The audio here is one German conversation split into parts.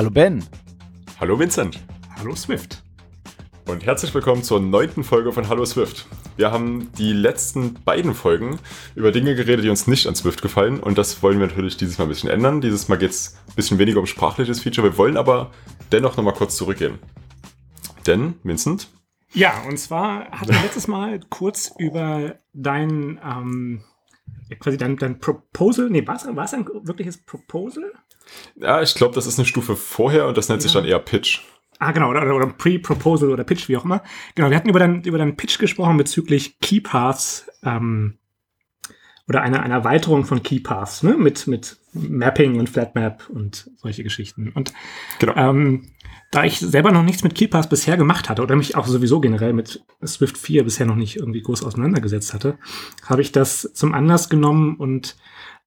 Hallo Ben. Hallo Vincent. Hallo Swift. Und herzlich willkommen zur neunten Folge von Hallo Swift. Wir haben die letzten beiden Folgen über Dinge geredet, die uns nicht an Swift gefallen. Und das wollen wir natürlich dieses Mal ein bisschen ändern. Dieses Mal geht es ein bisschen weniger um sprachliches Feature. Wir wollen aber dennoch nochmal kurz zurückgehen. Denn, Vincent? Ja, und zwar hatten wir letztes Mal kurz über dein, ähm, quasi dein, dein Proposal, nee, war es ein wirkliches Proposal? Ja, ich glaube, das ist eine Stufe vorher und das nennt ja. sich dann eher Pitch. Ah, genau, oder, oder Pre-Proposal oder Pitch, wie auch immer. Genau, wir hatten über deinen über deinen Pitch gesprochen bezüglich Keypaths ähm, oder einer, einer Erweiterung von Keypaths, ne? Mit, mit Mapping und Flatmap und solche Geschichten. Und genau. ähm, da ich selber noch nichts mit Keypaths bisher gemacht hatte oder mich auch sowieso generell mit Swift 4 bisher noch nicht irgendwie groß auseinandergesetzt hatte, habe ich das zum Anlass genommen und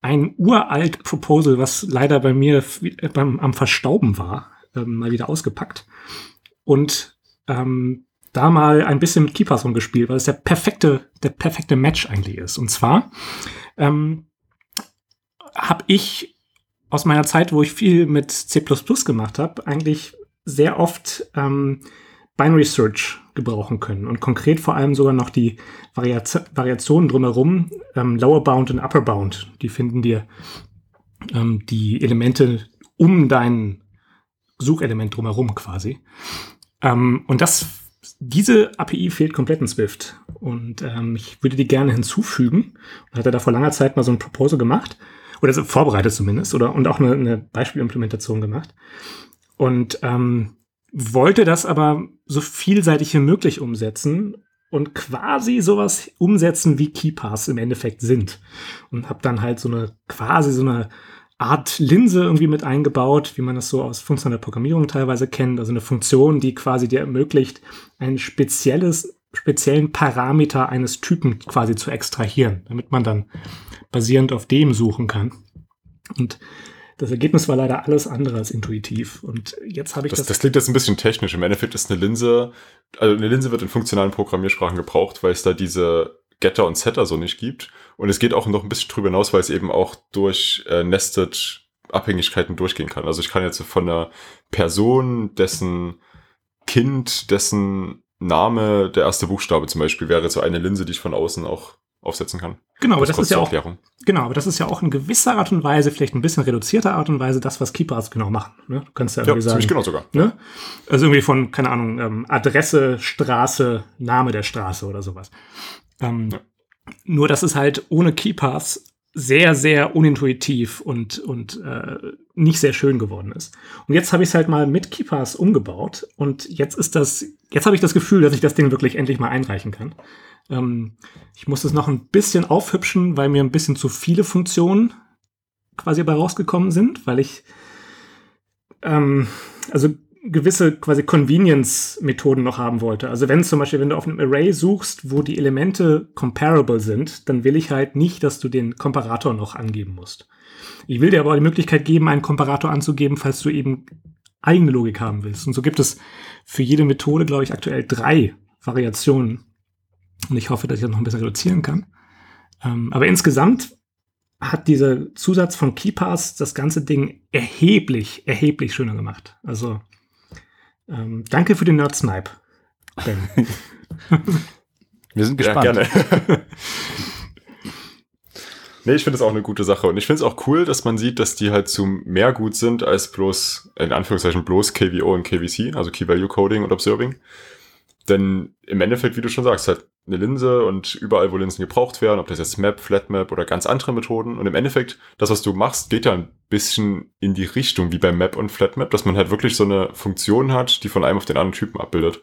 ein uralt Proposal, was leider bei mir beim, am Verstauben war, ähm, mal wieder ausgepackt und ähm, da mal ein bisschen mit Keepers rumgespielt, weil es der perfekte, der perfekte Match eigentlich ist. Und zwar ähm, habe ich aus meiner Zeit, wo ich viel mit C++ gemacht habe, eigentlich sehr oft ähm, Binary Search gebrauchen können und konkret vor allem sogar noch die Variaz Variationen drumherum, ähm, Lower Bound und Upper Bound, die finden dir ähm, die Elemente um deinen Suchelement drumherum quasi. Ähm, und das, diese API fehlt komplett in Swift. Und ähm, ich würde die gerne hinzufügen. Und hatte da vor langer Zeit mal so ein Proposal gemacht. Oder so vorbereitet zumindest. Oder, und auch eine, eine Beispielimplementation gemacht. Und ähm, wollte das aber so vielseitig wie möglich umsetzen und quasi sowas umsetzen, wie Keypass im Endeffekt sind. Und habe dann halt so eine quasi so eine Art Linse irgendwie mit eingebaut, wie man das so aus funktionaler Programmierung teilweise kennt. Also eine Funktion, die quasi dir ermöglicht, ein spezielles, speziellen Parameter eines Typen quasi zu extrahieren, damit man dann basierend auf dem suchen kann. Und das Ergebnis war leider alles andere als intuitiv. Und jetzt habe ich das, das. Das klingt jetzt ein bisschen technisch. Im Endeffekt ist eine Linse, also eine Linse wird in funktionalen Programmiersprachen gebraucht, weil es da diese Getter und Setter so nicht gibt. Und es geht auch noch ein bisschen drüber hinaus, weil es eben auch durch äh, Nested Abhängigkeiten durchgehen kann. Also ich kann jetzt von einer Person, dessen Kind, dessen Name, der erste Buchstabe zum Beispiel, wäre so eine Linse, die ich von außen auch aufsetzen kann. Genau, aber das, ist ja auch, genau, aber das ist ja auch in gewisser Art und Weise, vielleicht ein bisschen reduzierter Art und Weise, das, was Keepers genau machen. Ne? Du kannst ja irgendwie ja, sagen. genau sogar. Ne? Also irgendwie von, keine Ahnung, ähm, Adresse, Straße, Name der Straße oder sowas. Ähm, ja. Nur, dass es halt ohne Keypaths sehr, sehr unintuitiv und, und äh, nicht sehr schön geworden ist. Und jetzt habe ich es halt mal mit Keypaths umgebaut und jetzt ist das, jetzt habe ich das Gefühl, dass ich das Ding wirklich endlich mal einreichen kann. Ähm, ich muss es noch ein bisschen aufhübschen, weil mir ein bisschen zu viele Funktionen quasi dabei rausgekommen sind, weil ich ähm, also gewisse quasi Convenience-Methoden noch haben wollte. Also wenn zum Beispiel, wenn du auf einem Array suchst, wo die Elemente comparable sind, dann will ich halt nicht, dass du den Komparator noch angeben musst. Ich will dir aber auch die Möglichkeit geben, einen Komparator anzugeben, falls du eben eigene Logik haben willst. Und so gibt es für jede Methode, glaube ich, aktuell drei Variationen. Und ich hoffe, dass ich das noch ein bisschen reduzieren kann. Ähm, aber insgesamt hat dieser Zusatz von KeyPass das ganze Ding erheblich, erheblich schöner gemacht. Also ähm, danke für den Nerd-Snipe. Wir sind gespannt. Ja, gerne. nee, ich finde es auch eine gute Sache. Und ich finde es auch cool, dass man sieht, dass die halt zu mehr gut sind als bloß, in Anführungszeichen, bloß KVO und KVC, also Key Value Coding und Observing. Denn im Endeffekt, wie du schon sagst, halt eine Linse und überall, wo Linsen gebraucht werden, ob das jetzt Map, Flatmap oder ganz andere Methoden. Und im Endeffekt, das, was du machst, geht ja ein bisschen in die Richtung wie bei Map und Flatmap, dass man halt wirklich so eine Funktion hat, die von einem auf den anderen Typen abbildet.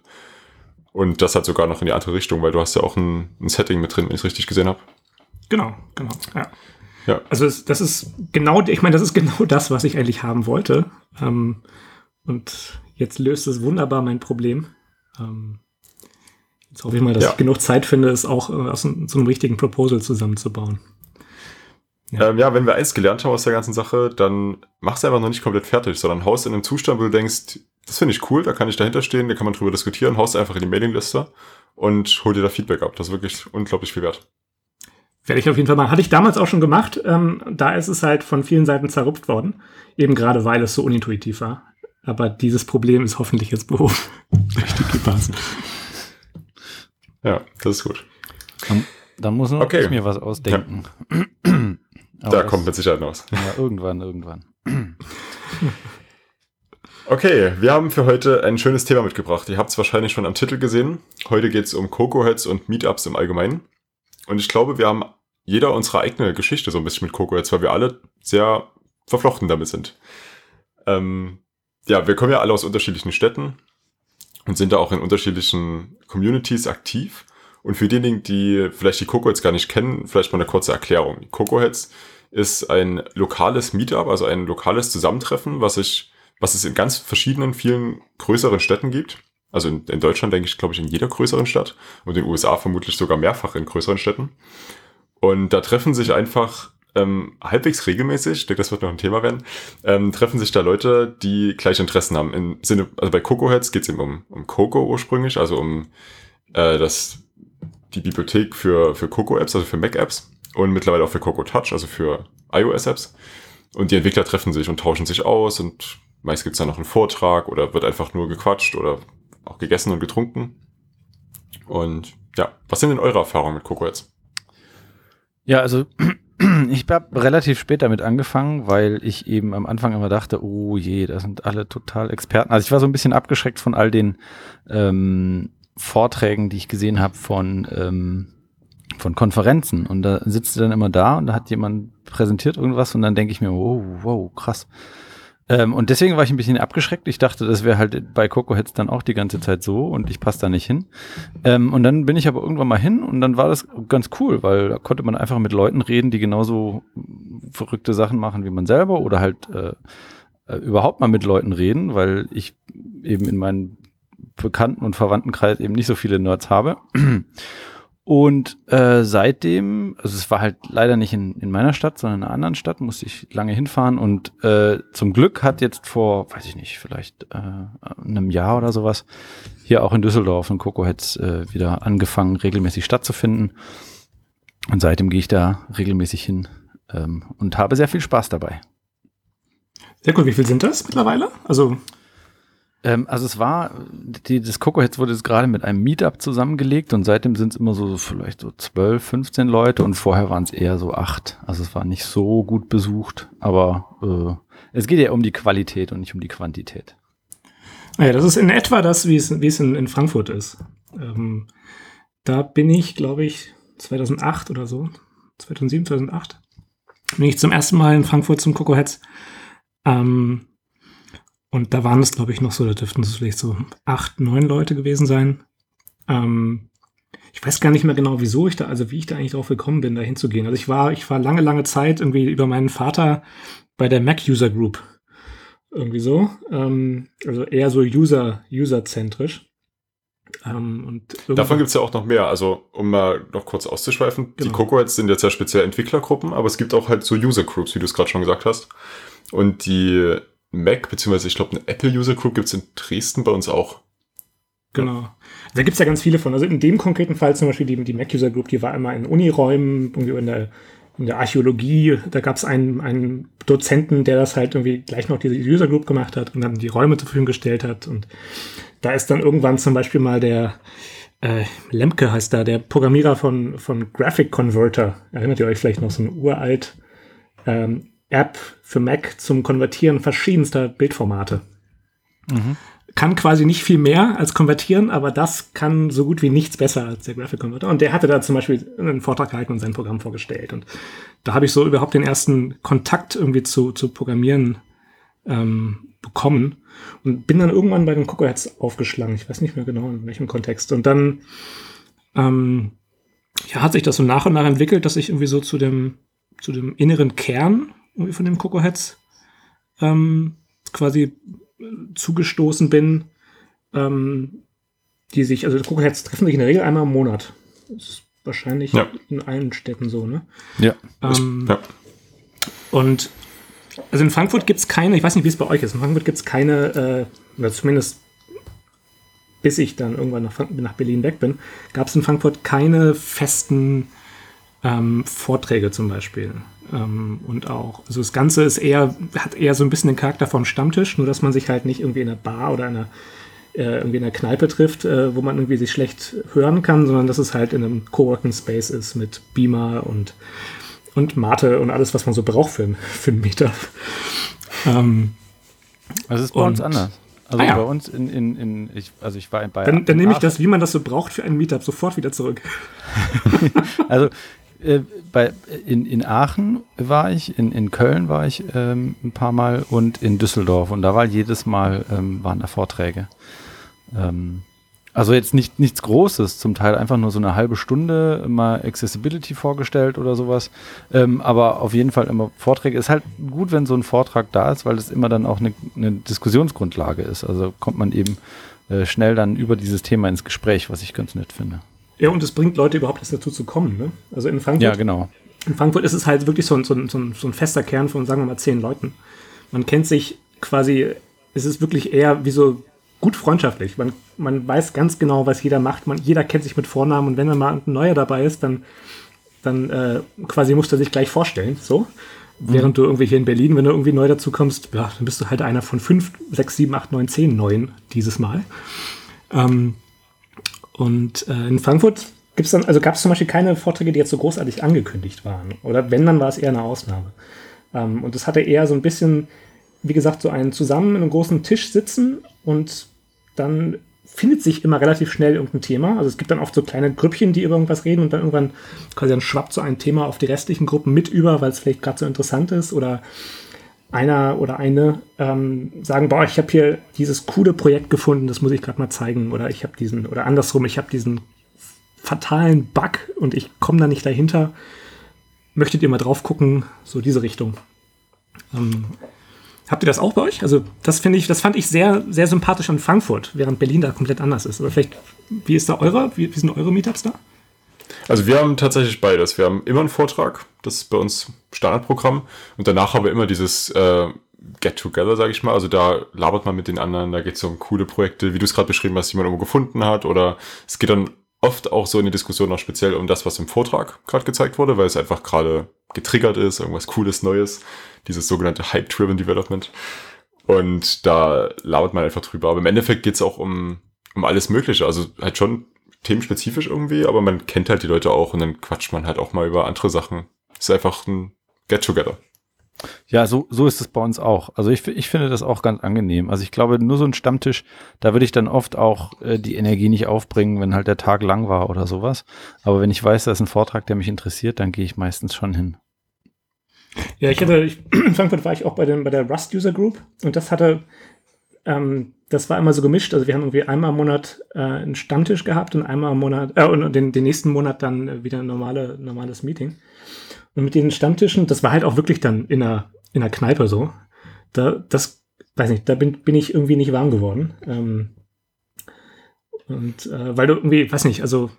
Und das hat sogar noch in die andere Richtung, weil du hast ja auch ein, ein Setting mit drin, wenn ich es richtig gesehen habe. Genau, genau, ja. Ja. Also es, das ist genau, ich meine, das ist genau das, was ich eigentlich haben wollte. Ähm, und jetzt löst es wunderbar mein Problem. Ähm, Jetzt hoffe ich mal, dass ja. ich genug Zeit finde, es auch äh, aus so einem richtigen Proposal zusammenzubauen. Ja. Ähm, ja, wenn wir eins gelernt haben aus der ganzen Sache, dann mach's einfach noch nicht komplett fertig, sondern haust in einem Zustand, wo du denkst, das finde ich cool, da kann ich dahinter stehen, da kann man drüber diskutieren, haust einfach in die Mailingliste und hol dir da Feedback ab. Das ist wirklich unglaublich viel wert. Werde ich auf jeden Fall machen. Hatte ich damals auch schon gemacht. Ähm, da ist es halt von vielen Seiten zerrupft worden. Eben gerade, weil es so unintuitiv war. Aber dieses Problem ist hoffentlich jetzt behoben. durch die Keepers. Ja, das ist gut. Dann, dann muss nur Okay. ich mir was ausdenken. Aber da das- kommt mit Sicherheit noch was. Ja, irgendwann, irgendwann. Okay, wir haben für heute ein schönes Thema mitgebracht. Ihr habt es wahrscheinlich schon am Titel gesehen. Heute geht es um Coco-Heads und Meetups im Allgemeinen. Und ich glaube, wir haben jeder unsere eigene Geschichte so ein bisschen mit Coco-Heads, weil wir alle sehr verflochten damit sind. Ähm, ja, wir kommen ja alle aus unterschiedlichen Städten und sind da auch in unterschiedlichen Communities aktiv. Und für diejenigen, die vielleicht die Coco-Heads gar nicht kennen, vielleicht mal eine kurze Erklärung. Die Coco-Heads ist ein lokales Meetup, also ein lokales Zusammentreffen, was sich was es in ganz verschiedenen, vielen größeren Städten gibt. Also in, in Deutschland denke ich, glaube ich, in jeder größeren Stadt und in den USA vermutlich sogar mehrfach in größeren Städten. Und da treffen sich einfach ähm, halbwegs regelmäßig, ich denke, das wird noch ein Thema werden, ähm, treffen sich da Leute, die gleiche Interessen haben. Im Sinne, also bei Coco Heads geht es eben um, um Coco ursprünglich, also um äh, das, die Bibliothek für, für Coco-Apps, also für Mac-Apps und mittlerweile auch für Coco Touch, also für iOS-Apps. Und die Entwickler treffen sich und tauschen sich aus und meist gibt es dann noch einen Vortrag oder wird einfach nur gequatscht oder auch gegessen und getrunken. Und ja, was sind denn eure Erfahrungen mit Coco jetzt? Ja, also ich habe relativ spät damit angefangen, weil ich eben am Anfang immer dachte, oh je, da sind alle total Experten. Also ich war so ein bisschen abgeschreckt von all den ähm, Vorträgen, die ich gesehen habe von ähm, von Konferenzen und da sitzt du dann immer da und da hat jemand präsentiert irgendwas und dann denke ich mir, wow, wow, krass. Ähm, und deswegen war ich ein bisschen abgeschreckt. Ich dachte, das wäre halt bei Coco Heads dann auch die ganze Zeit so und ich passe da nicht hin. Ähm, und dann bin ich aber irgendwann mal hin und dann war das ganz cool, weil da konnte man einfach mit Leuten reden, die genauso verrückte Sachen machen wie man selber oder halt äh, äh, überhaupt mal mit Leuten reden, weil ich eben in meinem Bekannten- und Verwandtenkreis eben nicht so viele Nerds habe. Und äh, seitdem, also es war halt leider nicht in, in meiner Stadt, sondern in einer anderen Stadt, musste ich lange hinfahren. Und äh, zum Glück hat jetzt vor, weiß ich nicht, vielleicht äh, einem Jahr oder sowas, hier auch in Düsseldorf in Coco Heads äh, wieder angefangen, regelmäßig stattzufinden. Und seitdem gehe ich da regelmäßig hin ähm, und habe sehr viel Spaß dabei. Sehr cool. Wie viel sind das mittlerweile? Also, Ähm, also es war, die, das Coco Heads wurde jetzt gerade mit einem Meetup zusammengelegt und seitdem sind es immer so vielleicht so 12, 15 Leute und vorher waren es eher so acht. Also es war nicht so gut besucht, aber äh, es geht ja um die Qualität und nicht um die Quantität. naja, das ist in etwa das, wie es, wie es in, in Frankfurt ist. Ähm, da bin ich, glaube ich, 2008 oder so, 2007, 2008, bin ich zum ersten Mal in Frankfurt zum Coco Heads. Ähm, und da waren es, glaube ich, noch so, da dürften es vielleicht so acht, neun Leute gewesen sein. Ähm, ich weiß gar nicht mehr genau, wieso ich da, also wie ich da eigentlich drauf gekommen bin, da hinzugehen. Also ich war, ich war lange, lange Zeit irgendwie über meinen Vater bei der Mac User Group. Irgendwie so. Ähm, also eher so User, User-zentrisch. Ähm, und Davon gibt es ja auch noch mehr. Also, um mal noch kurz auszuschweifen, die Genau. Coco-Heads sind jetzt ja speziell Entwicklergruppen, aber es gibt auch halt so User-Groups, wie du es gerade schon gesagt hast. Und die Mac, beziehungsweise ich glaube, eine Apple-User-Group gibt es in Dresden bei uns auch. Genau. Da gibt's ja ganz viele von. Also in dem konkreten Fall zum Beispiel die, die Mac-User Group, die war immer in Uniräumen, irgendwie in der, in der Archäologie. Da gab's einen, einen Dozenten, der das halt irgendwie gleich noch diese User Group gemacht hat und dann die Räume zur Verfügung gestellt hat. Und da ist dann irgendwann zum Beispiel mal der äh, Lemke heißt da, der Programmierer von, von Graphic Converter. Erinnert ihr euch vielleicht noch so eine uralt ähm, App für Mac zum Konvertieren verschiedenster Bildformate? kann quasi nicht viel mehr als konvertieren, aber das kann so gut wie nichts besser als der Graphic Converter. Und der hatte da zum Beispiel einen Vortrag gehalten und sein Programm vorgestellt. Und da habe ich so überhaupt den ersten Kontakt irgendwie zu, zu Programmieren ähm, bekommen und bin dann irgendwann bei den Coco Heads aufgeschlagen. Ich weiß nicht mehr genau in welchem Kontext. Und dann ähm, ja, hat sich das so nach und nach entwickelt, dass ich irgendwie so zu dem, zu dem inneren Kern irgendwie von den Coco Heads ähm, quasi zugestoßen bin, ähm, die sich, also Coco Heads treffen sich in der Regel einmal im Monat. Das ist wahrscheinlich Ja. in allen Städten so, ne? Ja. Ähm, Ja. Und also in Frankfurt gibt es keine, ich weiß nicht, wie es bei euch ist, in Frankfurt gibt es keine, äh, oder zumindest bis ich dann irgendwann nach, nach Berlin weg bin, gab es in Frankfurt keine festen ähm, Vorträge zum Beispiel. Ähm, und auch, also das Ganze ist eher, hat eher so ein bisschen den Charakter vom Stammtisch, nur dass man sich halt nicht irgendwie in einer Bar oder in einer, äh, irgendwie in einer Kneipe trifft, äh, wo man irgendwie sich schlecht hören kann, sondern dass es halt in einem Coworking Space ist mit Beamer und, und Mate und alles, was man so braucht für, für einen Meetup. Ähm, das ist bei uns anders. Also ah, ja. bei uns in, in, in ich, also ich war in Bayern. Dann, dann nehme ich das, wie man das so braucht für ein Meetup, sofort wieder zurück. also äh, bei, in, in Aachen war ich, in, in Köln war ich ähm, ein paar Mal und in Düsseldorf und da war jedes Mal ähm, waren da Vorträge. Ähm, also jetzt nicht nichts Großes, zum Teil einfach nur so eine halbe Stunde mal Accessibility vorgestellt oder sowas. Ähm, aber auf jeden Fall immer Vorträge. Ist halt gut, wenn so ein Vortrag da ist, weil es immer dann auch eine, eine Diskussionsgrundlage ist. Also kommt man eben äh, schnell dann über dieses Thema ins Gespräch, was ich ganz nett finde. Ja, und es bringt Leute überhaupt erst dazu zu kommen. Ne? Also in Frankfurt. Ja, genau. In Frankfurt ist es halt wirklich so ein, so ein, so ein, fester Kern von, sagen wir mal, zehn Leuten. Man kennt sich quasi, es ist wirklich eher wie so gut freundschaftlich. Man, man weiß ganz genau, was jeder macht. Man, jeder kennt sich mit Vornamen und wenn dann mal ein neuer dabei ist, dann, dann äh, quasi muss er sich gleich vorstellen. So. Mhm. Während du irgendwie hier in Berlin, wenn du irgendwie neu dazu kommst, ja, dann bist du halt einer von fünf, sechs, sieben, acht, neun, zehn neuen dieses Mal. Ähm, und äh, in Frankfurt gibt's dann, also gab es zum Beispiel keine Vorträge, die jetzt so großartig angekündigt waren. Oder wenn, dann war es eher eine Ausnahme. Ähm, und es hatte eher so ein bisschen, wie gesagt, so einen zusammen in einem großen Tisch sitzen und dann findet sich immer relativ schnell irgendein Thema. Also es gibt dann oft so kleine Grüppchen, die über irgendwas reden und dann irgendwann quasi dann schwappt so ein Thema auf die restlichen Gruppen mit über, weil es vielleicht gerade so interessant ist oder einer oder eine ähm, sagen, boah, ich habe hier dieses coole Projekt gefunden, das muss ich gerade mal zeigen oder ich habe diesen oder andersrum, ich habe diesen fatalen Bug und ich komme da nicht dahinter. Möchtet ihr mal drauf gucken? So diese Richtung. Ähm, Habt ihr das auch bei euch? Also, das finde ich, das fand ich sehr, sehr sympathisch an Frankfurt, während Berlin da komplett anders ist. Aber vielleicht, wie ist da eure, wie, wie sind eure Meetups da? Also wir haben tatsächlich beides. Wir haben immer einen Vortrag, das ist bei uns Standardprogramm. Und danach haben wir immer dieses äh, Get-Together, sage ich mal. Also da labert man mit den anderen, da geht es um coole Projekte, wie du es gerade beschrieben hast, die man irgendwo gefunden hat. Oder es geht dann oft auch so in der Diskussion auch speziell um das, was im Vortrag gerade gezeigt wurde, weil es einfach gerade getriggert ist, irgendwas Cooles, Neues, dieses sogenannte Hype-Driven Development. Und da labert man einfach drüber. Aber im Endeffekt geht's auch um, um alles Mögliche. Also halt schon themenspezifisch irgendwie, aber man kennt halt die Leute auch und dann quatscht man halt auch mal über andere Sachen. ist einfach ein Get-Together. Ja, so, so ist es bei uns auch. Also ich, ich finde das auch ganz angenehm. Also ich glaube, nur so ein Stammtisch, da würde ich dann oft auch äh, die Energie nicht aufbringen, wenn halt der Tag lang war oder sowas. Aber wenn ich weiß, da ist ein Vortrag, der mich interessiert, dann gehe ich meistens schon hin. Ja, ich hatte, ich, in Frankfurt war ich auch bei, den, bei der Rust User Group und das hatte, ähm, das war immer so gemischt. Also wir haben irgendwie einmal im Monat äh, einen Stammtisch gehabt und einmal im Monat, äh, und den, den nächsten Monat dann wieder ein normale, normales Meeting. Und mit den Stammtischen, das war halt auch wirklich dann in einer, in einer Kneipe so. Da, das, weiß nicht, da bin, bin ich irgendwie nicht warm geworden. Ähm, und äh, weil du irgendwie, weiß nicht, also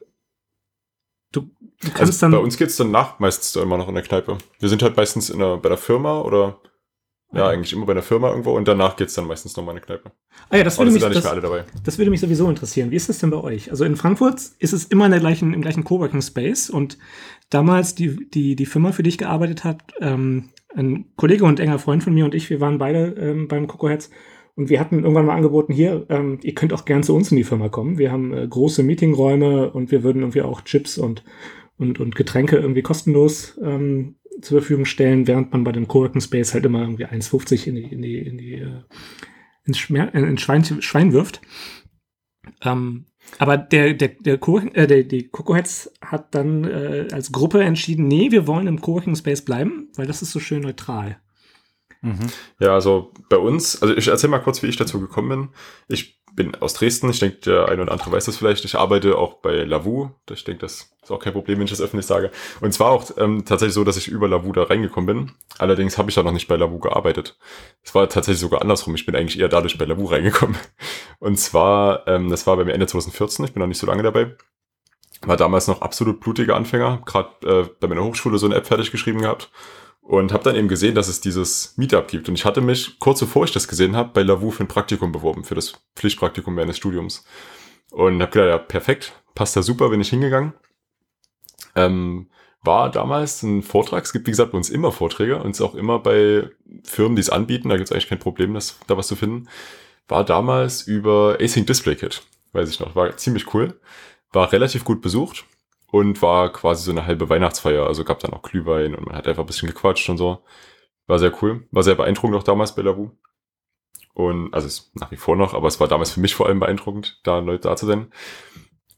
du, du kannst also dann. Bei uns geht's dann nach meistens immer noch in der Kneipe. Wir sind halt meistens in der, bei der Firma oder ja, eigentlich immer bei einer Firma irgendwo und danach geht's dann meistens nochmal in eine Kneipe. Ah ja, das würde, mich, das, das würde mich sowieso interessieren. Wie ist das denn bei euch? Also in Frankfurt ist es immer in der gleichen, im gleichen Coworking Space und damals die, die, die Firma, für die ich gearbeitet habe, ähm, ein Kollege und enger Freund von mir und ich, wir waren beide ähm, beim Heads und wir hatten irgendwann mal angeboten, hier, ähm, ihr könnt auch gern zu uns in die Firma kommen. Wir haben äh, große Meetingräume und wir würden irgendwie auch Chips und, und, und Getränke irgendwie kostenlos ähm, zur Verfügung stellen, während man bei dem Coworking Space halt immer irgendwie 1,50 in die, in die, in die, äh, ins, Schmer äh, ins Schwein, Schwein wirft. Ähm, aber der, der, der, Co äh, der die Coco Heads hat dann äh, als Gruppe entschieden, nee, wir wollen im Coworking Space bleiben, weil das ist so schön neutral. Mhm. Ja, also bei uns, also ich erzähl mal kurz, wie ich dazu gekommen bin. Ich bin aus Dresden. Ich denke, der eine oder andere weiß das vielleicht. Ich arbeite auch bei Lavu. Ich denke, das ist auch kein Problem, wenn ich das öffentlich sage. Und zwar auch ähm, tatsächlich so, dass ich über Lavu da reingekommen bin. Allerdings habe ich ja noch nicht bei Lavu gearbeitet. Es war tatsächlich sogar andersrum. Ich bin eigentlich eher dadurch bei Lavu reingekommen. Und zwar, ähm, das war bei mir Ende 2014. Ich bin noch nicht so lange dabei. War damals noch absolut blutiger Anfänger. Gerade äh, bei meiner Hochschule so eine App fertig geschrieben gehabt und habe dann eben gesehen, dass es dieses Meetup gibt. Und ich hatte mich, kurz bevor ich das gesehen habe, bei Lavu für ein Praktikum beworben, für das Pflichtpraktikum während des Studiums. Und habe gedacht, ja, perfekt, passt da super, bin ich hingegangen. Ähm, war damals ein Vortrag. Es gibt, wie gesagt, bei uns immer Vorträge und es auch immer bei Firmen, die es anbieten. Da gibt es eigentlich kein Problem, das, da was zu finden. War damals über Async Display Kit. Weiß ich noch. War ziemlich cool. War relativ gut besucht und war quasi so eine halbe Weihnachtsfeier. Also gab dann auch Glühwein und man hat einfach ein bisschen gequatscht und so. War sehr cool. War sehr beeindruckend auch damals bei Lavu. Und, also ist nach wie vor noch, aber es war damals für mich vor allem beeindruckend, da Leute da zu sein.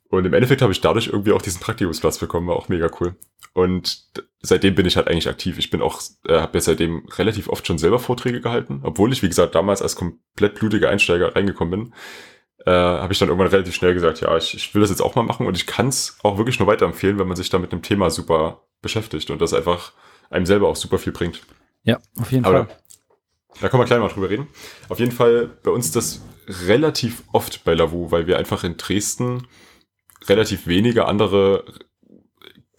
Und im Endeffekt habe ich dadurch irgendwie auch diesen Praktikumsplatz bekommen, war auch mega cool. Und seitdem bin ich halt eigentlich aktiv. Ich bin auch, äh, habe jetzt seitdem relativ oft schon selber Vorträge gehalten, obwohl ich, wie gesagt, damals als komplett blutiger Einsteiger reingekommen bin. Äh, habe ich dann irgendwann relativ schnell gesagt, ja, ich, ich will das jetzt auch mal machen und ich kann es auch wirklich nur weiterempfehlen, wenn man sich da mit einem Thema super beschäftigt und das einfach einem selber auch super viel bringt. Ja, auf jeden Aber Fall. Da können wir gleich mal drüber reden. Auf jeden Fall bei uns das relativ oft bei Lavu, weil wir einfach in Dresden relativ wenige andere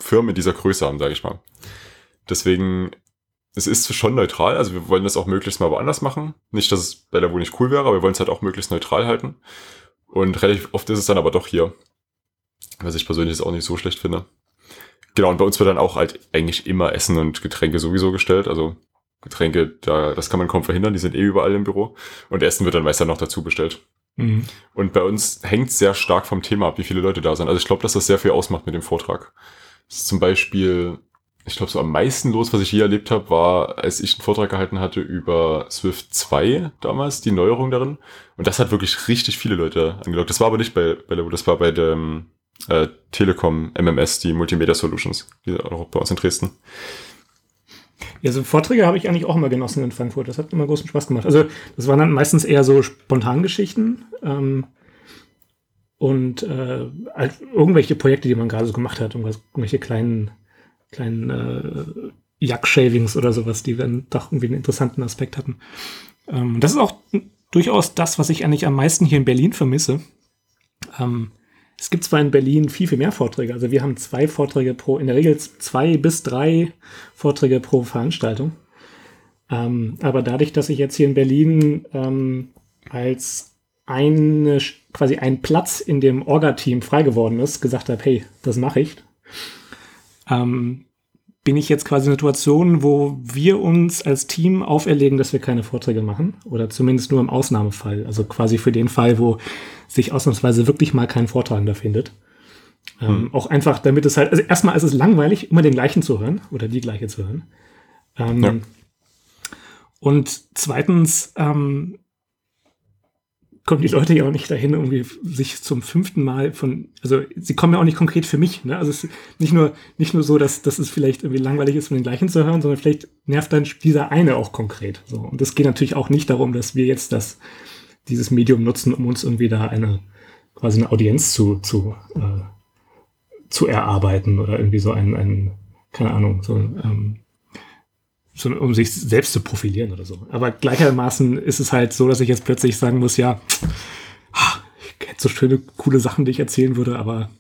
Firmen dieser Größe haben, sage ich mal. Deswegen, es ist schon neutral, also wir wollen das auch möglichst mal woanders machen. Nicht, dass es bei Lavu nicht cool wäre, aber wir wollen es halt auch möglichst neutral halten. Und relativ oft ist es dann aber doch hier. Was ich persönlich jetzt auch nicht so schlecht finde. Genau, und bei uns wird dann auch halt eigentlich immer Essen und Getränke sowieso gestellt. Also Getränke, da, das kann man kaum verhindern, die sind eh überall im Büro. Und Essen wird dann meist dann noch dazu bestellt. Mhm. Und bei uns hängt sehr stark vom Thema ab, wie viele Leute da sind. Also ich glaube, dass das sehr viel ausmacht mit dem Vortrag. Das ist zum Beispiel, ich glaube, so am meisten los, was ich je erlebt habe, war, als ich einen Vortrag gehalten hatte über Swift 2 damals, die Neuerung darin. Und das hat wirklich richtig viele Leute angelockt. Das war aber nicht bei, bei das war bei dem äh, Telekom MMS, die Multimedia Solutions, die auch bei uns in Dresden. Ja, so Vorträge habe ich eigentlich auch immer genossen in Frankfurt. Das hat immer großen Spaß gemacht. Also das waren dann meistens eher so Spontangeschichten ähm, und äh, irgendwelche Projekte, die man gerade so gemacht hat, irgendwelche kleinen, kleinen äh, Jack-Shavings oder sowas, die dann doch irgendwie einen interessanten Aspekt hatten. Ähm, das ist auch durchaus das, was ich eigentlich am meisten hier in Berlin vermisse. Ähm, es gibt zwar in Berlin viel, viel mehr Vorträge. Also wir haben zwei Vorträge pro, in der Regel zwei bis drei Vorträge pro Veranstaltung. Ähm, aber dadurch, dass ich jetzt hier in Berlin ähm, als eine, quasi ein Platz in dem Orga-Team frei geworden ist, gesagt habe, hey, das mache ich, ähm, bin ich jetzt quasi in Situation, wo wir uns als Team auferlegen, dass wir keine Vorträge machen oder zumindest nur im Ausnahmefall. Also quasi für den Fall, wo sich ausnahmsweise wirklich mal kein Vortragender findet. Ähm, hm. Auch einfach, damit es halt, also erstmal ist es langweilig, immer den gleichen zu hören oder die gleiche zu hören. Ähm, ja. Und zweitens ähm, kommen die Leute ja auch nicht dahin, irgendwie sich zum fünften Mal von, also sie kommen ja auch nicht konkret für mich, ne? Also es ist nicht nur, nicht nur so, dass, dass es vielleicht irgendwie langweilig ist, von den gleichen zu hören, sondern vielleicht nervt dann dieser eine auch konkret. So. Und es geht natürlich auch nicht darum, dass wir jetzt das, dieses Medium nutzen, um uns irgendwie da eine, quasi eine Audienz zu, zu, äh, zu erarbeiten oder irgendwie so ein, ein keine Ahnung, so, ähm, um sich selbst zu profilieren oder so. Aber gleichermaßen ist es halt so, dass ich jetzt plötzlich sagen muss, ja, ich hätte so schöne, coole Sachen, die ich erzählen würde, aber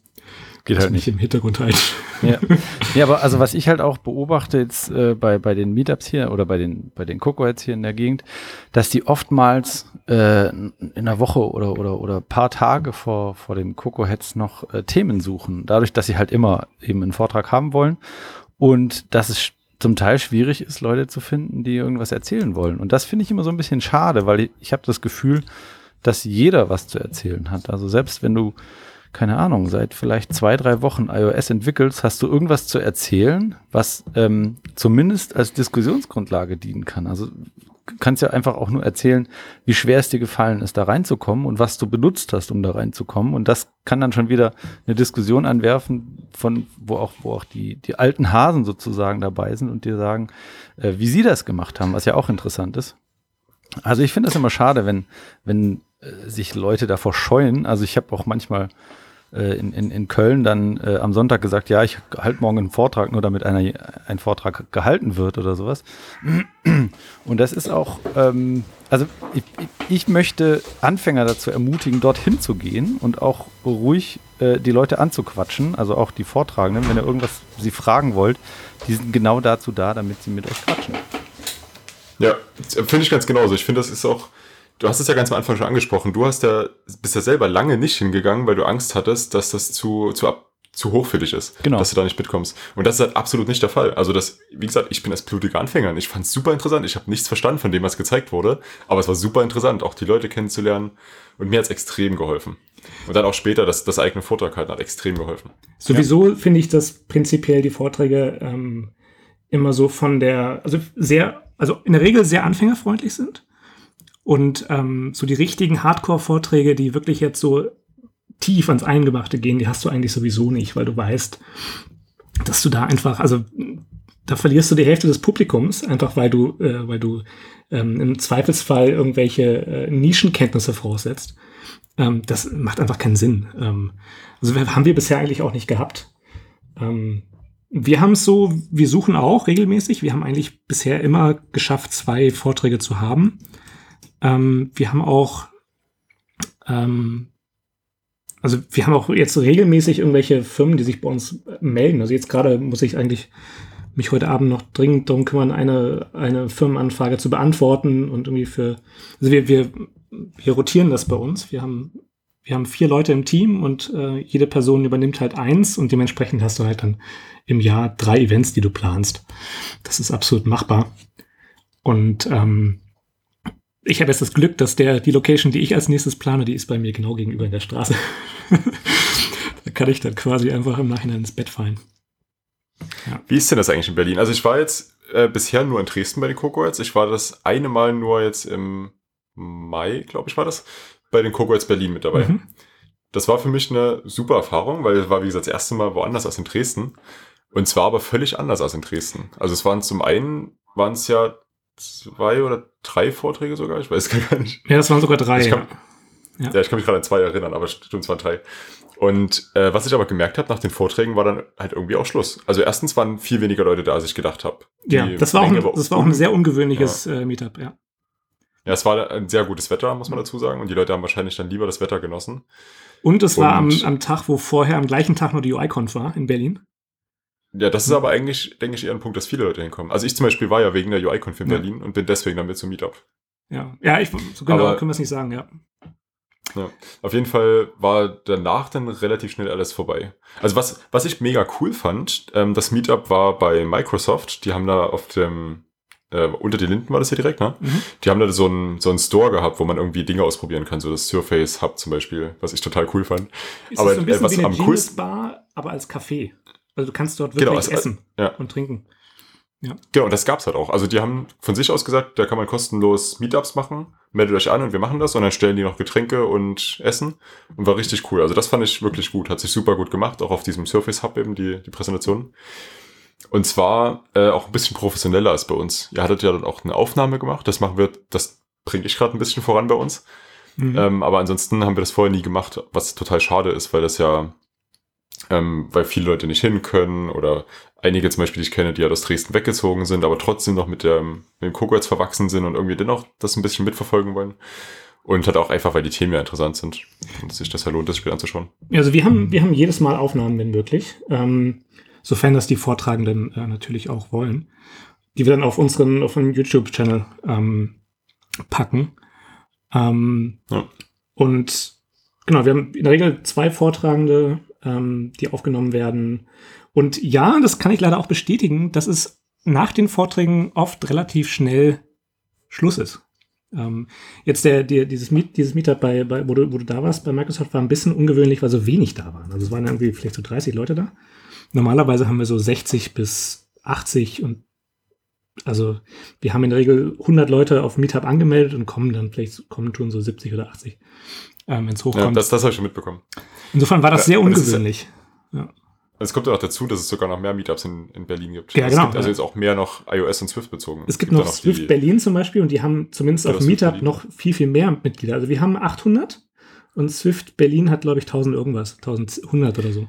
geht halt nicht im Hintergrund halt. Ja. ja, aber also was ich halt auch beobachte jetzt äh, bei, bei den Meetups hier oder bei den, bei den Cocoheads hier in der Gegend, dass die oftmals äh, in einer Woche oder, oder, oder paar Tage vor, vor den Cocoheads noch äh, Themen suchen. Dadurch, dass sie halt immer eben einen Vortrag haben wollen und dass es zum Teil schwierig ist, Leute zu finden, die irgendwas erzählen wollen. Und das finde ich immer so ein bisschen schade, weil ich, ich habe das Gefühl, dass jeder was zu erzählen hat. Also selbst wenn du, keine Ahnung, seit vielleicht zwei, drei Wochen iOS entwickelst, hast du irgendwas zu erzählen, was ähm, zumindest als Diskussionsgrundlage dienen kann. Also kannst ja einfach auch nur erzählen, wie schwer es dir gefallen ist, da reinzukommen und was du benutzt hast, um da reinzukommen. Und das kann dann schon wieder eine Diskussion anwerfen, von wo auch, wo auch die, die alten Hasen sozusagen dabei sind und dir sagen, äh, wie sie das gemacht haben, was ja auch interessant ist. Also ich finde das immer schade, wenn, wenn äh, sich Leute davor scheuen. Also ich habe auch manchmal äh, in, in, in Köln dann äh, am Sonntag gesagt, ja, ich halte morgen einen Vortrag, nur damit einer, ein Vortrag gehalten wird oder sowas. Und das ist auch, ähm, also ich, ich möchte Anfänger dazu ermutigen, dorthin zu gehen und auch ruhig äh, die Leute anzuquatschen, also auch die Vortragenden, wenn ihr irgendwas sie fragen wollt, die sind genau dazu da, damit sie mit euch quatschen. Ja, finde ich ganz genauso. Ich finde, das ist auch Du hast es ja ganz am Anfang schon angesprochen. Du hast ja, bist ja selber lange nicht hingegangen, weil du Angst hattest, dass das zu, zu, ab, zu hoch für dich ist, Genau. dass du da nicht mitkommst. Und das ist halt absolut nicht der Fall. Also das, wie gesagt, ich bin als blutiger Anfänger und ich fand es super interessant. Ich habe nichts verstanden von dem, was gezeigt wurde, aber es war super interessant, auch die Leute kennenzulernen und mir hat's extrem geholfen. Und dann auch später, das, das eigene Vortrag halt hat extrem geholfen. Sowieso finde ich, dass prinzipiell die Vorträge ähm, immer so von der, also sehr, also in der Regel sehr anfängerfreundlich sind. Und ähm, so die richtigen Hardcore-Vorträge, die wirklich jetzt so tief ans Eingemachte gehen, die hast du eigentlich sowieso nicht, weil du weißt, dass du da einfach, also da verlierst du die Hälfte des Publikums, einfach weil du, äh, weil du ähm, im Zweifelsfall irgendwelche äh, Nischenkenntnisse voraussetzt. Ähm, das macht einfach keinen Sinn. Ähm, also haben wir bisher eigentlich auch nicht gehabt. Ähm, wir haben es so, wir suchen auch regelmäßig. Wir haben eigentlich bisher immer geschafft, zwei Vorträge zu haben. Ähm, wir haben auch, ähm, also wir haben auch jetzt regelmäßig irgendwelche Firmen, die sich bei uns melden. Also jetzt gerade muss ich eigentlich mich heute Abend noch dringend darum kümmern, eine, eine Firmenanfrage zu beantworten und irgendwie für, also wir, wir, wir rotieren das bei uns. Wir haben, wir haben vier Leute im Team und äh, jede Person übernimmt halt eins und dementsprechend hast du halt dann im Jahr drei Events, die du planst. Das ist absolut machbar. Und ähm, ich habe jetzt das Glück, dass der die Location, die ich als nächstes plane, die ist bei mir genau gegenüber in der Straße. da kann ich dann quasi einfach im Nachhinein ins Bett fallen. Wie ist denn das eigentlich in Berlin? Also ich war jetzt äh, bisher nur in Dresden bei den Cocoets. Ich war das eine Mal nur jetzt im Mai, glaube ich, war das, bei den Cocoets Berlin mit dabei. Mhm. Das war für mich eine super Erfahrung, weil es war, wie gesagt, das erste Mal woanders als in Dresden. Und zwar aber völlig anders als in Dresden. Also es waren zum einen, waren es ja zwei oder drei Vorträge sogar, ich weiß gar nicht. Ja, das waren sogar drei. Ich kann, Ja. ja. ich kann mich gerade an zwei erinnern, aber stimmt, es waren drei. Und äh, was ich aber gemerkt habe nach den Vorträgen, war dann halt irgendwie auch Schluss. Also erstens waren viel weniger Leute da, als ich gedacht habe. Ja, das war, auch ein, das war auch ein sehr ungewöhnliches äh, Meetup, ja. Ja, es war ein sehr gutes Wetter, muss man dazu sagen. Und die Leute haben wahrscheinlich dann lieber das Wetter genossen. Und es war am, Und- am Tag, wo vorher am gleichen Tag noch die UI-Conf war in Berlin. Ja, das ist aber eigentlich, denke ich, eher ein Punkt, dass viele Leute hinkommen. Also ich zum Beispiel war ja wegen der UI-Conf in Ja. Berlin und bin deswegen damit zum Meetup. Ja, ja, ich, so genau Aber- können wir es nicht sagen, ja. Ja. Auf jeden Fall war danach dann relativ schnell alles vorbei. Also was, was ich mega cool fand, ähm, das Meetup war bei Microsoft. Die haben da auf dem, äh, unter die Linden war das hier direkt, ne? Mhm. Die haben da so einen, so einen Store gehabt, wo man irgendwie Dinge ausprobieren kann. So das Surface Hub zum Beispiel, was ich total cool fand. Ist Aber, das so ein bisschen äh, was wie eine am coolsten- Bar, aber als Café. Also du kannst dort Genau, wirklich also- essen ja. und trinken. Genau, und das gab's halt auch. Also die haben von sich aus gesagt, da kann man kostenlos Meetups machen. Meldet euch an und wir machen das. Und dann stellen die noch Getränke und Essen. Und war richtig cool. Also das fand ich wirklich gut. Hat sich super gut gemacht. Auch auf diesem Surface Hub eben die, die Präsentation. Und zwar äh, auch ein bisschen professioneller als bei uns. Ihr hattet ja dann auch eine Aufnahme gemacht. Das machen wir, das bringe ich gerade ein bisschen voran bei uns. Mhm. Ähm, aber ansonsten haben wir das vorher nie gemacht, was total schade ist, weil das ja, ähm, weil viele Leute nicht hin können oder einige zum Beispiel, die ich kenne, die ja aus Dresden weggezogen sind, aber trotzdem noch mit, der, mit dem Kogwitz verwachsen sind und irgendwie dennoch das ein bisschen mitverfolgen wollen. Und halt auch einfach, weil die Themen ja interessant sind und sich das ja lohnt, das Spiel anzuschauen. Also wir haben, wir haben jedes Mal Aufnahmen, wenn möglich. Ähm, sofern das die Vortragenden äh, natürlich auch wollen. Die wir dann auf unseren, auf einen YouTube-Channel ähm, packen. Ähm, Ja. Und genau, wir haben in der Regel zwei Vortragende, ähm, die aufgenommen werden. Und ja, das kann ich leider auch bestätigen, dass es nach den Vorträgen oft relativ schnell Schluss ist. Ähm, jetzt der, der, dieses, Meet, dieses Meetup, bei, bei, wo, du, wo du da warst, bei Microsoft war ein bisschen ungewöhnlich, weil so wenig da waren. Also es waren irgendwie vielleicht so 30 Leute da. Normalerweise haben wir so 60 bis 80 und also wir haben in der Regel 100 Leute auf Meetup angemeldet und kommen dann vielleicht, kommen tun so 70 oder 80, ähm, wenn es Ja, hochkommt. das, das habe ich schon mitbekommen. Insofern war das sehr ist ja- ungewöhnlich. Es kommt ja noch dazu, dass es sogar noch mehr Meetups in, in Berlin gibt. Ja, es genau, gibt also ja. jetzt auch mehr noch iOS und Swift bezogen. Es gibt ja noch Swift die- Berlin zum Beispiel und die haben zumindest auf Swift Meetup noch viel, viel mehr Mitglieder. Also wir haben 800 und Swift Berlin hat, glaube ich, 1000 irgendwas, 1100 oder so.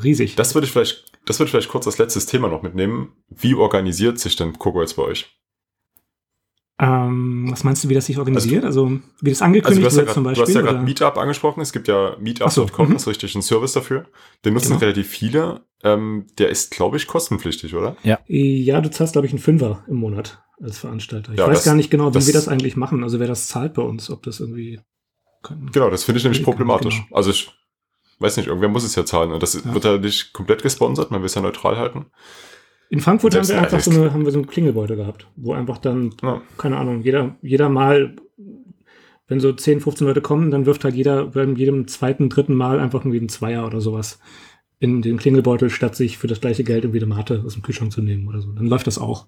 Riesig. Das würde ich vielleicht, das würde ich vielleicht kurz als letztes Thema noch mitnehmen. Wie organisiert sich denn Coco jetzt bei euch? Ähm, was meinst du, wie das sich organisiert? Also, wie das Also angekündigt du ja wird grad- zum du Beispiel? hast ja gerade oder? Meetup angesprochen. Es gibt ja Ach so, Meetup.com, mhm. das ist richtig ein Service dafür. Den nutzen Genau. relativ viele. Ähm, der ist, glaube ich, kostenpflichtig, oder? ja, du zahlst, glaube ich, einen Fünfer im Monat als Veranstalter. Ich Ja, weiß das- gar nicht genau, wie das- wir das eigentlich machen. Also wer das zahlt bei uns, ob das irgendwie. Können. Genau, das finde ich nämlich Genau, problematisch. genau. Also ich, weiß nicht, irgendwer muss es ja zahlen. Und das Ja. wird ja nicht komplett gesponsert, man will es ja neutral halten. In Frankfurt haben wir einfach so eine, haben wir so einen Klingelbeutel gehabt, wo einfach dann, Ja. keine Ahnung, jeder, jeder mal, wenn so 10, 15 Leute kommen, dann wirft halt jeder bei jedem zweiten, dritten Mal einfach irgendwie einen Zweier oder sowas in den Klingelbeutel, statt sich für das gleiche Geld irgendwie eine Mate aus dem Kühlschrank zu nehmen oder so. Dann läuft das auch.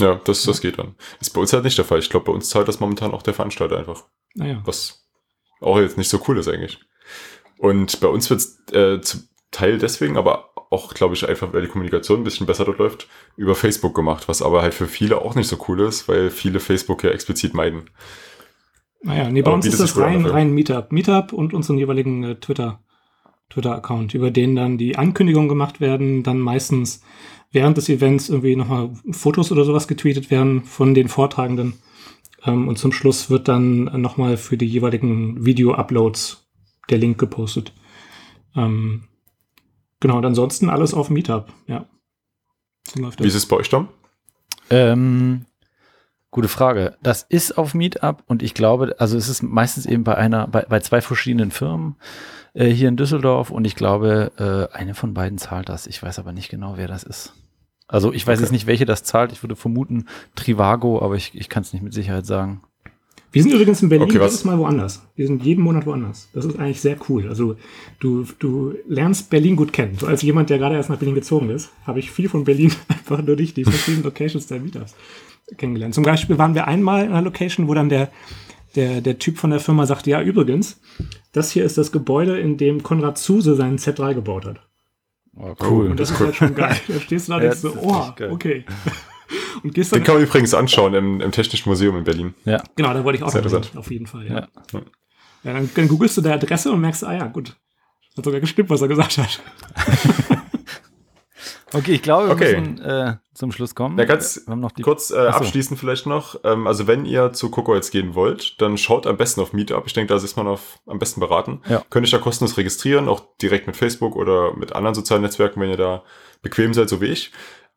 Ja, das, das geht dann. Ist bei uns halt nicht der Fall. Ich glaube, bei uns zahlt das momentan auch der Veranstalter einfach. Naja. Was auch jetzt nicht so cool ist eigentlich. Und bei uns wird es äh, zum Teil deswegen, aber auch, glaube ich, einfach, weil die Kommunikation ein bisschen besser dort läuft, über Facebook gemacht, was aber halt für viele auch nicht so cool ist, weil viele Facebook ja explizit meiden. Naja, nee, bei Aber uns ist das rein, rein Meetup. Meetup und unseren jeweiligen äh, Twitter, Twitter-Account, über den dann die Ankündigungen gemacht werden, dann meistens während des Events irgendwie nochmal Fotos oder sowas getweetet werden von den Vortragenden. Ähm, und zum Schluss wird dann nochmal für die jeweiligen Video-Uploads der Link gepostet. Ähm, genau, und ansonsten alles auf Meetup, ja. So läuft Wie ist es bei euch, Tom? Ähm, gute Frage. Das ist auf Meetup und ich glaube, also es ist meistens eben bei einer, bei, bei zwei verschiedenen Firmen äh, hier in Düsseldorf und ich glaube, äh, eine von beiden zahlt das. Ich weiß aber nicht genau, wer das ist. Also ich weiß Okay. jetzt nicht, welche das zahlt. Ich würde vermuten Trivago, aber ich, ich kann es nicht mit Sicherheit sagen. Wir sind übrigens in Berlin Okay, jedes Mal woanders. Wir sind jeden Monat woanders. Das ist eigentlich sehr cool. Also du, du lernst Berlin gut kennen. So als jemand, der gerade erst nach Berlin gezogen ist, habe ich viel von Berlin einfach nur durch die verschiedenen Locations der Meetups kennengelernt. Zum Beispiel waren wir einmal in einer Location, wo dann der, der, der Typ von der Firma sagte, ja übrigens, das hier ist das Gebäude, in dem Konrad Zuse seinen Z3 gebaut hat. Oh, Und das ist halt schon geil. Da stehst du da und denkst so, oh, okay. Und gehst dann Den kann man übrigens anschauen im, im Technischen Museum in Berlin. ja. Genau, da wollte ich auch Sehr noch hin, interessant. auf jeden Fall. Ja. Ja. Ja. dann, dann googelst du der Adresse und merkst, ah ja, gut. Hat sogar gestimmt, was er gesagt hat. Okay, ich glaube, wir Okay. müssen äh, zum Schluss kommen. Ja, ganz wir haben noch die Kurz äh, abschließend vielleicht noch. Ähm, also wenn ihr zu Coco jetzt gehen wollt, dann schaut am besten auf Meetup. Ich denke, da ist man auf, am besten beraten. Ja. Könnt euch da kostenlos registrieren, auch direkt mit Facebook oder mit anderen sozialen Netzwerken, wenn ihr da bequem seid, so wie ich.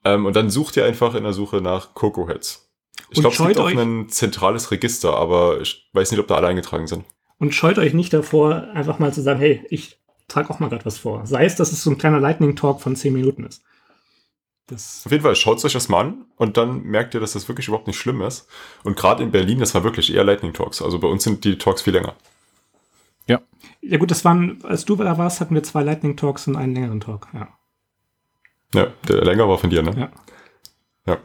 Ähm, und dann sucht ihr einfach in der Suche nach Coco Heads. Ich glaube, es gibt auch ein zentrales Register, aber ich weiß nicht, ob da alle eingetragen sind. Und scheut euch nicht davor, einfach mal zu sagen, hey, ich trage auch mal gerade was vor. Sei es, dass es so ein kleiner Lightning-Talk von 10 Minuten ist. Das, Auf jeden Fall, schaut euch das mal an und dann merkt ihr, dass das wirklich überhaupt nicht schlimm ist. Und gerade in Berlin, das war wirklich eher Lightning Talks. Also bei uns sind die Talks viel länger. ja gut, das waren, als du da warst, hatten wir zwei Lightning-Talks und einen längeren Talk. Ja. Ja, der länger war von dir, ne? Ja. Ja.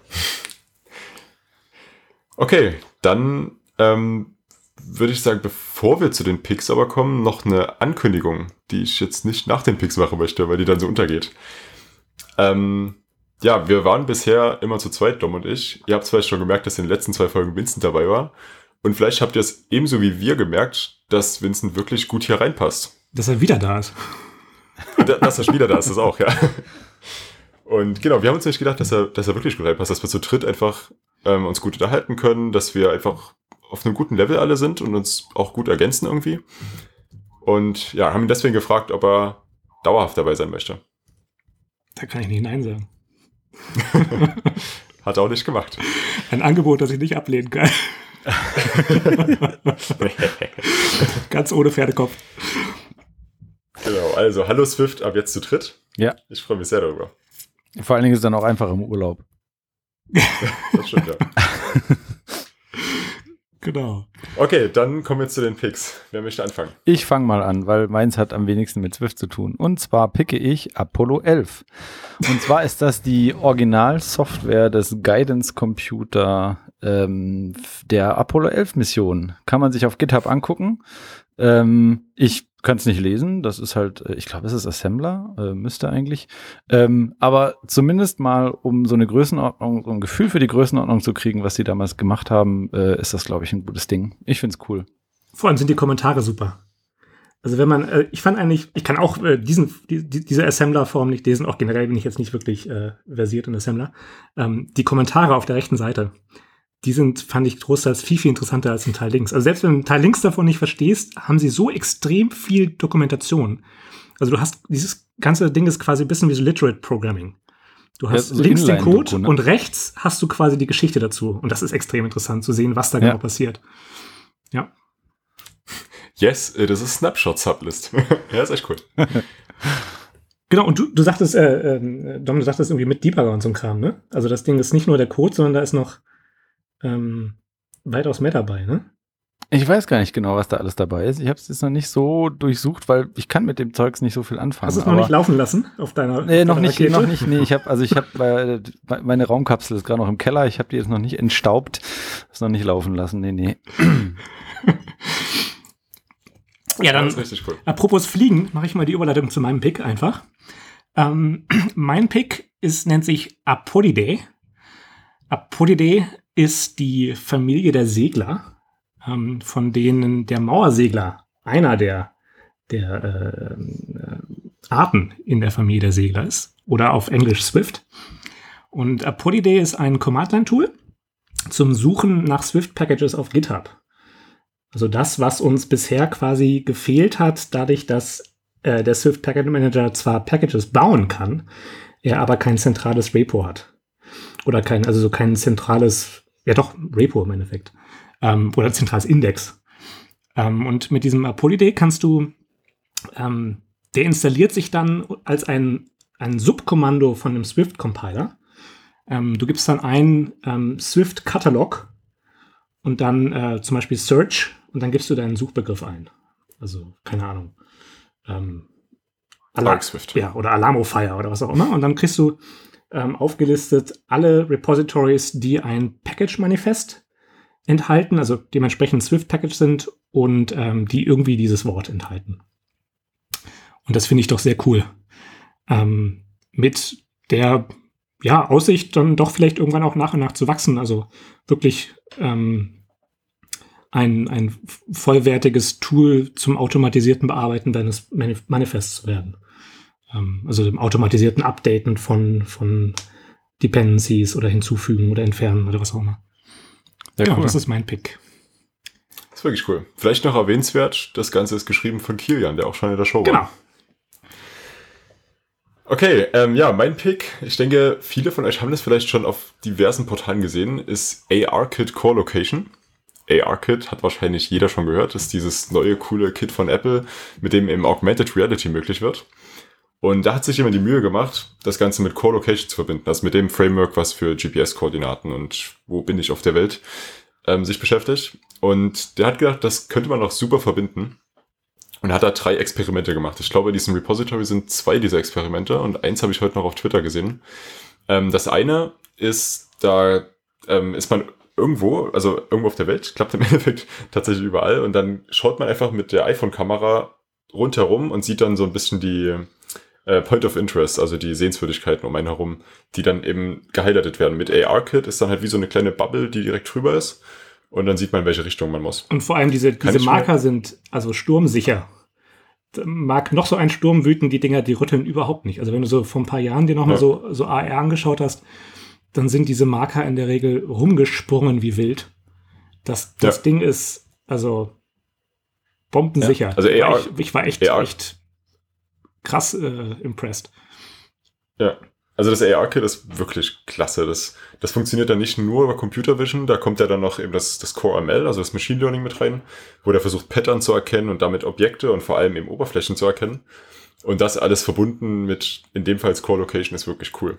Okay, dann ähm, würde ich sagen, bevor wir zu den Picks aber kommen, noch eine Ankündigung, die ich jetzt nicht nach den Picks machen möchte, weil die dann so untergeht. Ähm, ja, wir waren bisher immer zu zweit, Dom und ich. Ihr habt vielleicht schon gemerkt, dass in den letzten zwei Folgen Vincent dabei war. Und vielleicht habt ihr es ebenso wie wir gemerkt, dass Vincent wirklich gut hier reinpasst. Dass er wieder da ist. Da- Dass er wieder da ist, das auch, ja. Und genau, wir haben uns nicht gedacht, dass er, dass er wirklich gut reinpasst, dass wir zu dritt einfach ähm, uns gut unterhalten können, dass wir einfach auf einem guten Level alle sind und uns auch gut ergänzen irgendwie. Und ja, haben ihn deswegen gefragt, ob er dauerhaft dabei sein möchte. Da kann ich nicht Nein sagen. Hat er auch nicht gemacht. Ein Angebot, das ich nicht ablehnen kann. Ganz ohne Pferdekopf. genau, also hallo Swift, ab jetzt zu dritt. Ja. Ich freue mich sehr darüber. Vor allen Dingen ist dann auch einfach im Urlaub. Das stimmt, ja. Genau. Okay, dann kommen wir zu den Picks. Wer möchte anfangen? Ich fange mal an, weil meins hat am wenigsten mit Swift zu tun. Und zwar picke ich Apollo 11. Und zwar ist das die Originalsoftware des Guidance Computer ähm, der Apollo 11 Mission. Kann man sich auf GitHub angucken. Ähm, ich kann es nicht lesen. Das ist halt, äh, ich glaube, es ist Assembler, äh, müsste eigentlich. Ähm, aber zumindest mal, um so eine Größenordnung, so ein Gefühl für die Größenordnung zu kriegen, was sie damals gemacht haben, äh, ist das, glaube ich, ein gutes Ding. Ich finde es cool. Vor allem sind die Kommentare super. Also wenn man, äh, ich fand eigentlich, ich kann auch äh, diesen, die, die- diese Assembler-Form nicht lesen, auch generell bin ich jetzt nicht wirklich äh, versiert in Assembler. Ähm, die Kommentare auf der rechten Seite, die sind, fand ich großteils viel, viel interessanter als ein Teil links. Also selbst wenn du einen Teil links davon nicht verstehst, haben sie so extrem viel Dokumentation. Also du hast, dieses ganze Ding ist quasi ein bisschen wie so Literate Programming. Du hast so links den Code ne? und rechts hast du quasi die Geschichte dazu. Und das ist extrem interessant zu sehen, was da Ja. genau passiert. Ja. yes, it is a snapshot sublist. ja, ist echt cool. Genau, und du, du sagtest, äh, äh, Dom, du sagtest irgendwie mit Debugger und so ein Kram, ne? Also das Ding ist nicht nur der Code, sondern da ist noch ähm, weitaus mehr dabei, ne? Ich weiß gar nicht genau, was da alles dabei ist. Ich habe es jetzt noch nicht so durchsucht, weil ich kann mit dem Zeugs nicht so viel anfangen. Hast du es noch nicht laufen lassen auf deiner? Nee, noch deiner nicht, Rakete? noch nicht. Nee, ich habe also ich habe äh, meine Raumkapsel ist gerade noch im Keller. Ich habe die jetzt noch nicht entstaubt, ist noch nicht laufen lassen. Nee, nee. Ja, dann das ist richtig cool. Apropos Fliegen, mache ich mal die Überleitung zu meinem Pick einfach. Ähm, mein Pick ist, nennt sich Apolidae. Apolidae ist die Familie der Segler, ähm, von denen der Mauersegler einer der, der äh, äh, Arten in der Familie der Segler ist. Oder auf Englisch Swift. Und Apolidae ist ein Command-Line-Tool zum Suchen nach Swift-Packages auf GitHub. Also das, was uns bisher quasi gefehlt hat, dadurch, dass äh, der Swift Package Manager zwar Packages bauen kann, er aber kein zentrales Repo hat. Oder kein, also so kein zentrales, ja doch, Repo im Endeffekt. Ähm, oder zentrales Index. Ähm, und mit diesem Apolidae kannst du, ähm, der installiert sich dann als ein, ein Subkommando von einem Swift-Compiler. Ähm, du gibst dann ein ähm, Swift-Katalog und dann äh, zum Beispiel Search und dann gibst du deinen Suchbegriff ein. Also, keine Ahnung. Ähm, Alarm, Swift. ja, oder Alarmofire oder was auch immer. Und dann kriegst du ähm, aufgelistet alle Repositories, die ein Package-Manifest enthalten, also dementsprechend Swift-Package sind und ähm, die irgendwie dieses Wort enthalten. Und das finde ich doch sehr cool. Ähm, mit der ja, Aussicht, dann doch vielleicht irgendwann auch nach und nach zu wachsen. Also wirklich ähm, ein, ein vollwertiges Tool zum automatisierten Bearbeiten deines Manif Manifests zu werden. Ähm, also dem automatisierten Updaten von, von Dependencies oder hinzufügen oder entfernen oder was auch immer. Sehr ja, cool. das ist mein Pick. Das ist wirklich cool. Vielleicht noch erwähnenswert, das Ganze ist geschrieben von Kilian, der auch schon in der Show war. Genau. Okay, ähm, ja, mein Pick, ich denke, viele von euch haben das vielleicht schon auf diversen Portalen gesehen, ist ARKit Core Location. ARKit hat wahrscheinlich jeder schon gehört, ist dieses neue coole Kit von Apple, mit dem eben Augmented Reality möglich wird. Und da hat sich jemand die Mühe gemacht, das Ganze mit Core Location zu verbinden, also mit dem Framework, was für GPS-Koordinaten und wo bin ich auf der Welt ähm, sich beschäftigt. Und der hat gedacht, das könnte man auch super verbinden und hat da drei Experimente gemacht. Ich glaube, in diesem Repository sind zwei dieser Experimente und eins habe ich heute noch auf Twitter gesehen. Ähm, das eine ist, da ähm, ist man irgendwo, also irgendwo auf der Welt, klappt im Endeffekt tatsächlich überall und dann schaut man einfach mit der iPhone-Kamera rundherum und sieht dann so ein bisschen die äh, Point of Interest, also die Sehenswürdigkeiten um einen herum, die dann eben gehighlightet werden. Mit AR-Kit ist dann halt wie so eine kleine Bubble, die direkt drüber ist und dann sieht man, in welche Richtung man muss. Und vor allem diese, diese ich Marker sind also sturmsicher. Mag noch so ein Sturm wüten, die Dinger, die rütteln überhaupt nicht. Also wenn du so vor ein paar Jahren dir nochmal Ja. so, so AR angeschaut hast, dann sind diese Marker in der Regel rumgesprungen wie wild. Das, das Ja. Ding ist also bombensicher. Ja, also ich, AR echt, ich war echt, AR echt krass äh, impressed. Ja. Also das AR-Kit ist wirklich klasse. Das, das funktioniert dann nicht nur über Computer Vision, da kommt ja dann noch eben das, das Core ML, also das Machine Learning mit rein, wo der versucht, Pattern zu erkennen und damit Objekte und vor allem eben Oberflächen zu erkennen. Und das alles verbunden mit, in dem Fall Core Location, ist wirklich cool.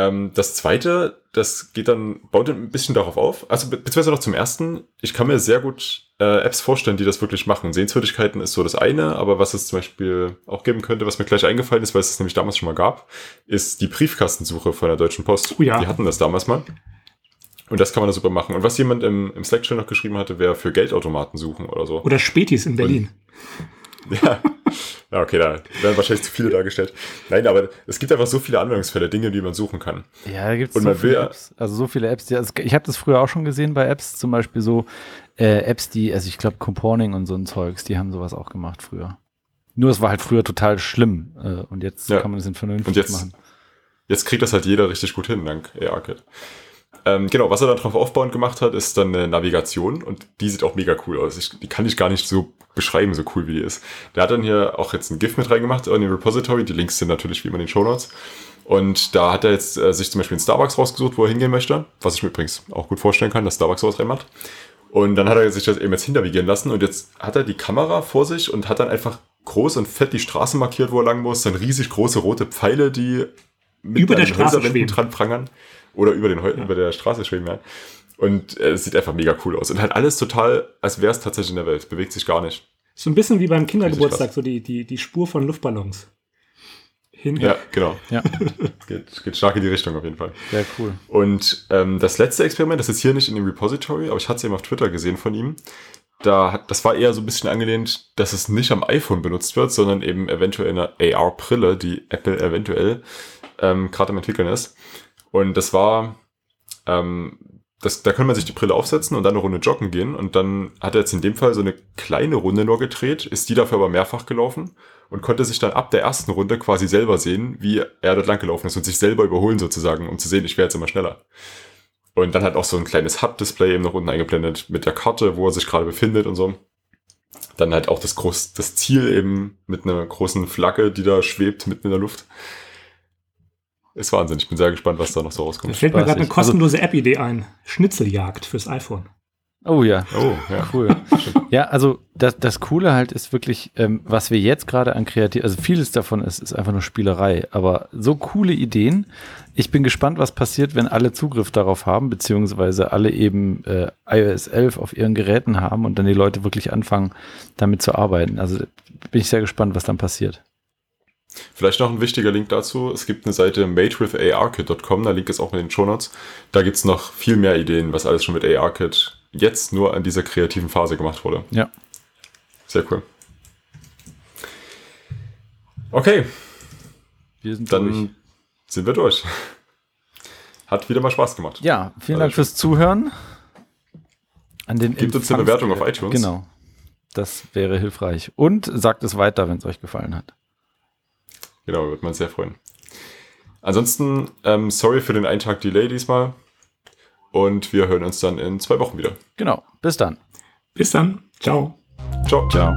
Ähm, das zweite, das geht dann, baut ein bisschen darauf auf. Also be- beziehungsweise noch zum ersten, ich kann mir sehr gut äh, Apps vorstellen, die das wirklich machen. Sehenswürdigkeiten ist so das eine, aber was es zum Beispiel auch geben könnte, was mir gleich eingefallen ist, weil es es nämlich damals schon mal gab, ist die Briefkastensuche von der Deutschen Post. Oh ja. Die hatten das damals mal. Und das kann man da super machen. Und was jemand im, im Slack schon noch geschrieben hatte, wäre für Geldautomaten suchen oder so. Oder Spätis in Berlin. Ja. ja, okay, da werden wahrscheinlich zu viele dargestellt. Nein, aber es gibt einfach so viele Anwendungsfälle, Dinge, die man suchen kann. Ja, da gibt es so viele will- Apps. Also so viele Apps, die, also ich habe das früher auch schon gesehen bei Apps, zum Beispiel so äh, Apps, die, also ich glaube Comporning und so ein Zeugs, die haben sowas auch gemacht früher. Nur es war halt früher total schlimm äh, und jetzt Ja. kann man das in vernünftig Und jetzt- machen. Jetzt kriegt das halt jeder richtig gut hin, dank AR-Kit. Ähm, genau, was er dann drauf aufbauend gemacht hat, ist dann eine Navigation und die sieht auch mega cool aus. Ich, die kann ich gar nicht so beschreiben, so cool wie die ist. Der hat dann hier auch jetzt ein GIF mit reingemacht in den Repository. Die Links sind natürlich wie immer in den Show Notes. Und da hat er jetzt äh, sich zum Beispiel einen Starbucks rausgesucht, wo er hingehen möchte, was ich mir übrigens auch gut vorstellen kann, dass Starbucks sowas reinmacht. Und dann hat er sich das eben jetzt hinterwigieren lassen und jetzt hat er die Kamera vor sich und hat dann einfach groß und fett die Straße markiert, wo er lang muss. Dann riesig große rote Pfeile, die mit über der Straße dran prangern. Oder über, den, ja. über der Straße schweben, ja. Und äh, es sieht einfach mega cool aus. Und halt alles total, als wäre es tatsächlich in der Welt. Bewegt sich gar nicht. So ein bisschen wie beim Kindergeburtstag, so die, die, die Spur von Luftballons hin. Ja, genau. Ja. geht, geht stark in die Richtung auf jeden Fall. Sehr cool. Und ähm, das letzte Experiment, das ist hier nicht in dem Repository, aber ich hatte es eben auf Twitter gesehen von ihm. Da hat, das war eher so ein bisschen angelehnt, dass es nicht am iPhone benutzt wird, sondern eben eventuell in einer AR-Brille, die Apple eventuell ähm, gerade am entwickeln ist. Und das war, ähm, das, da kann man sich die Brille aufsetzen und dann eine Runde joggen gehen. Und dann hat er jetzt in dem Fall so eine kleine Runde nur gedreht, ist die dafür aber mehrfach gelaufen und konnte sich dann ab der ersten Runde quasi selber sehen, wie er dort langgelaufen ist und sich selber überholen sozusagen, um zu sehen, ich wäre jetzt immer schneller. Und dann hat auch so ein kleines Hub-Display eben noch unten eingeblendet mit der Karte, wo er sich gerade befindet und so. Dann halt auch das, groß, das Ziel eben mit einer großen Flagge, die da schwebt mitten in der Luft. Ist Wahnsinn. Ich bin sehr gespannt, was da noch so rauskommt. Da fällt mir gerade eine kostenlose also, App-Idee ein. Schnitzeljagd fürs iPhone. Oh ja. Oh, ja. Cool. ja, also das, das Coole halt ist wirklich, ähm, was wir jetzt gerade an kreativ, also vieles davon ist, ist einfach nur Spielerei, aber so coole Ideen. Ich bin gespannt, was passiert, wenn alle Zugriff darauf haben, beziehungsweise alle eben äh, iOS 11 auf ihren Geräten haben und dann die Leute wirklich anfangen, damit zu arbeiten. Also bin ich sehr gespannt, was dann passiert. Vielleicht noch ein wichtiger Link dazu. Es gibt eine Seite madewitharkit.com, der Link ist auch in den Show Notes. Da gibt es noch viel mehr Ideen, was alles schon mit ARKit jetzt nur an dieser kreativen Phase gemacht wurde. Ja. Sehr cool. Okay. Wir sind Dann durch. sind wir durch. Hat wieder mal Spaß gemacht. Ja, vielen Dank fürs Zuhören. An den Gebt uns eine Bewertung auf iTunes. Genau. Das wäre hilfreich. Und sagt es weiter, wenn es euch gefallen hat. Genau, würde man sehr freuen. Ansonsten, ähm, sorry für den einen Tag Delay diesmal. Und wir hören uns dann in zwei Wochen wieder. Genau. Bis dann. Bis dann. Ciao. Ciao. Ciao.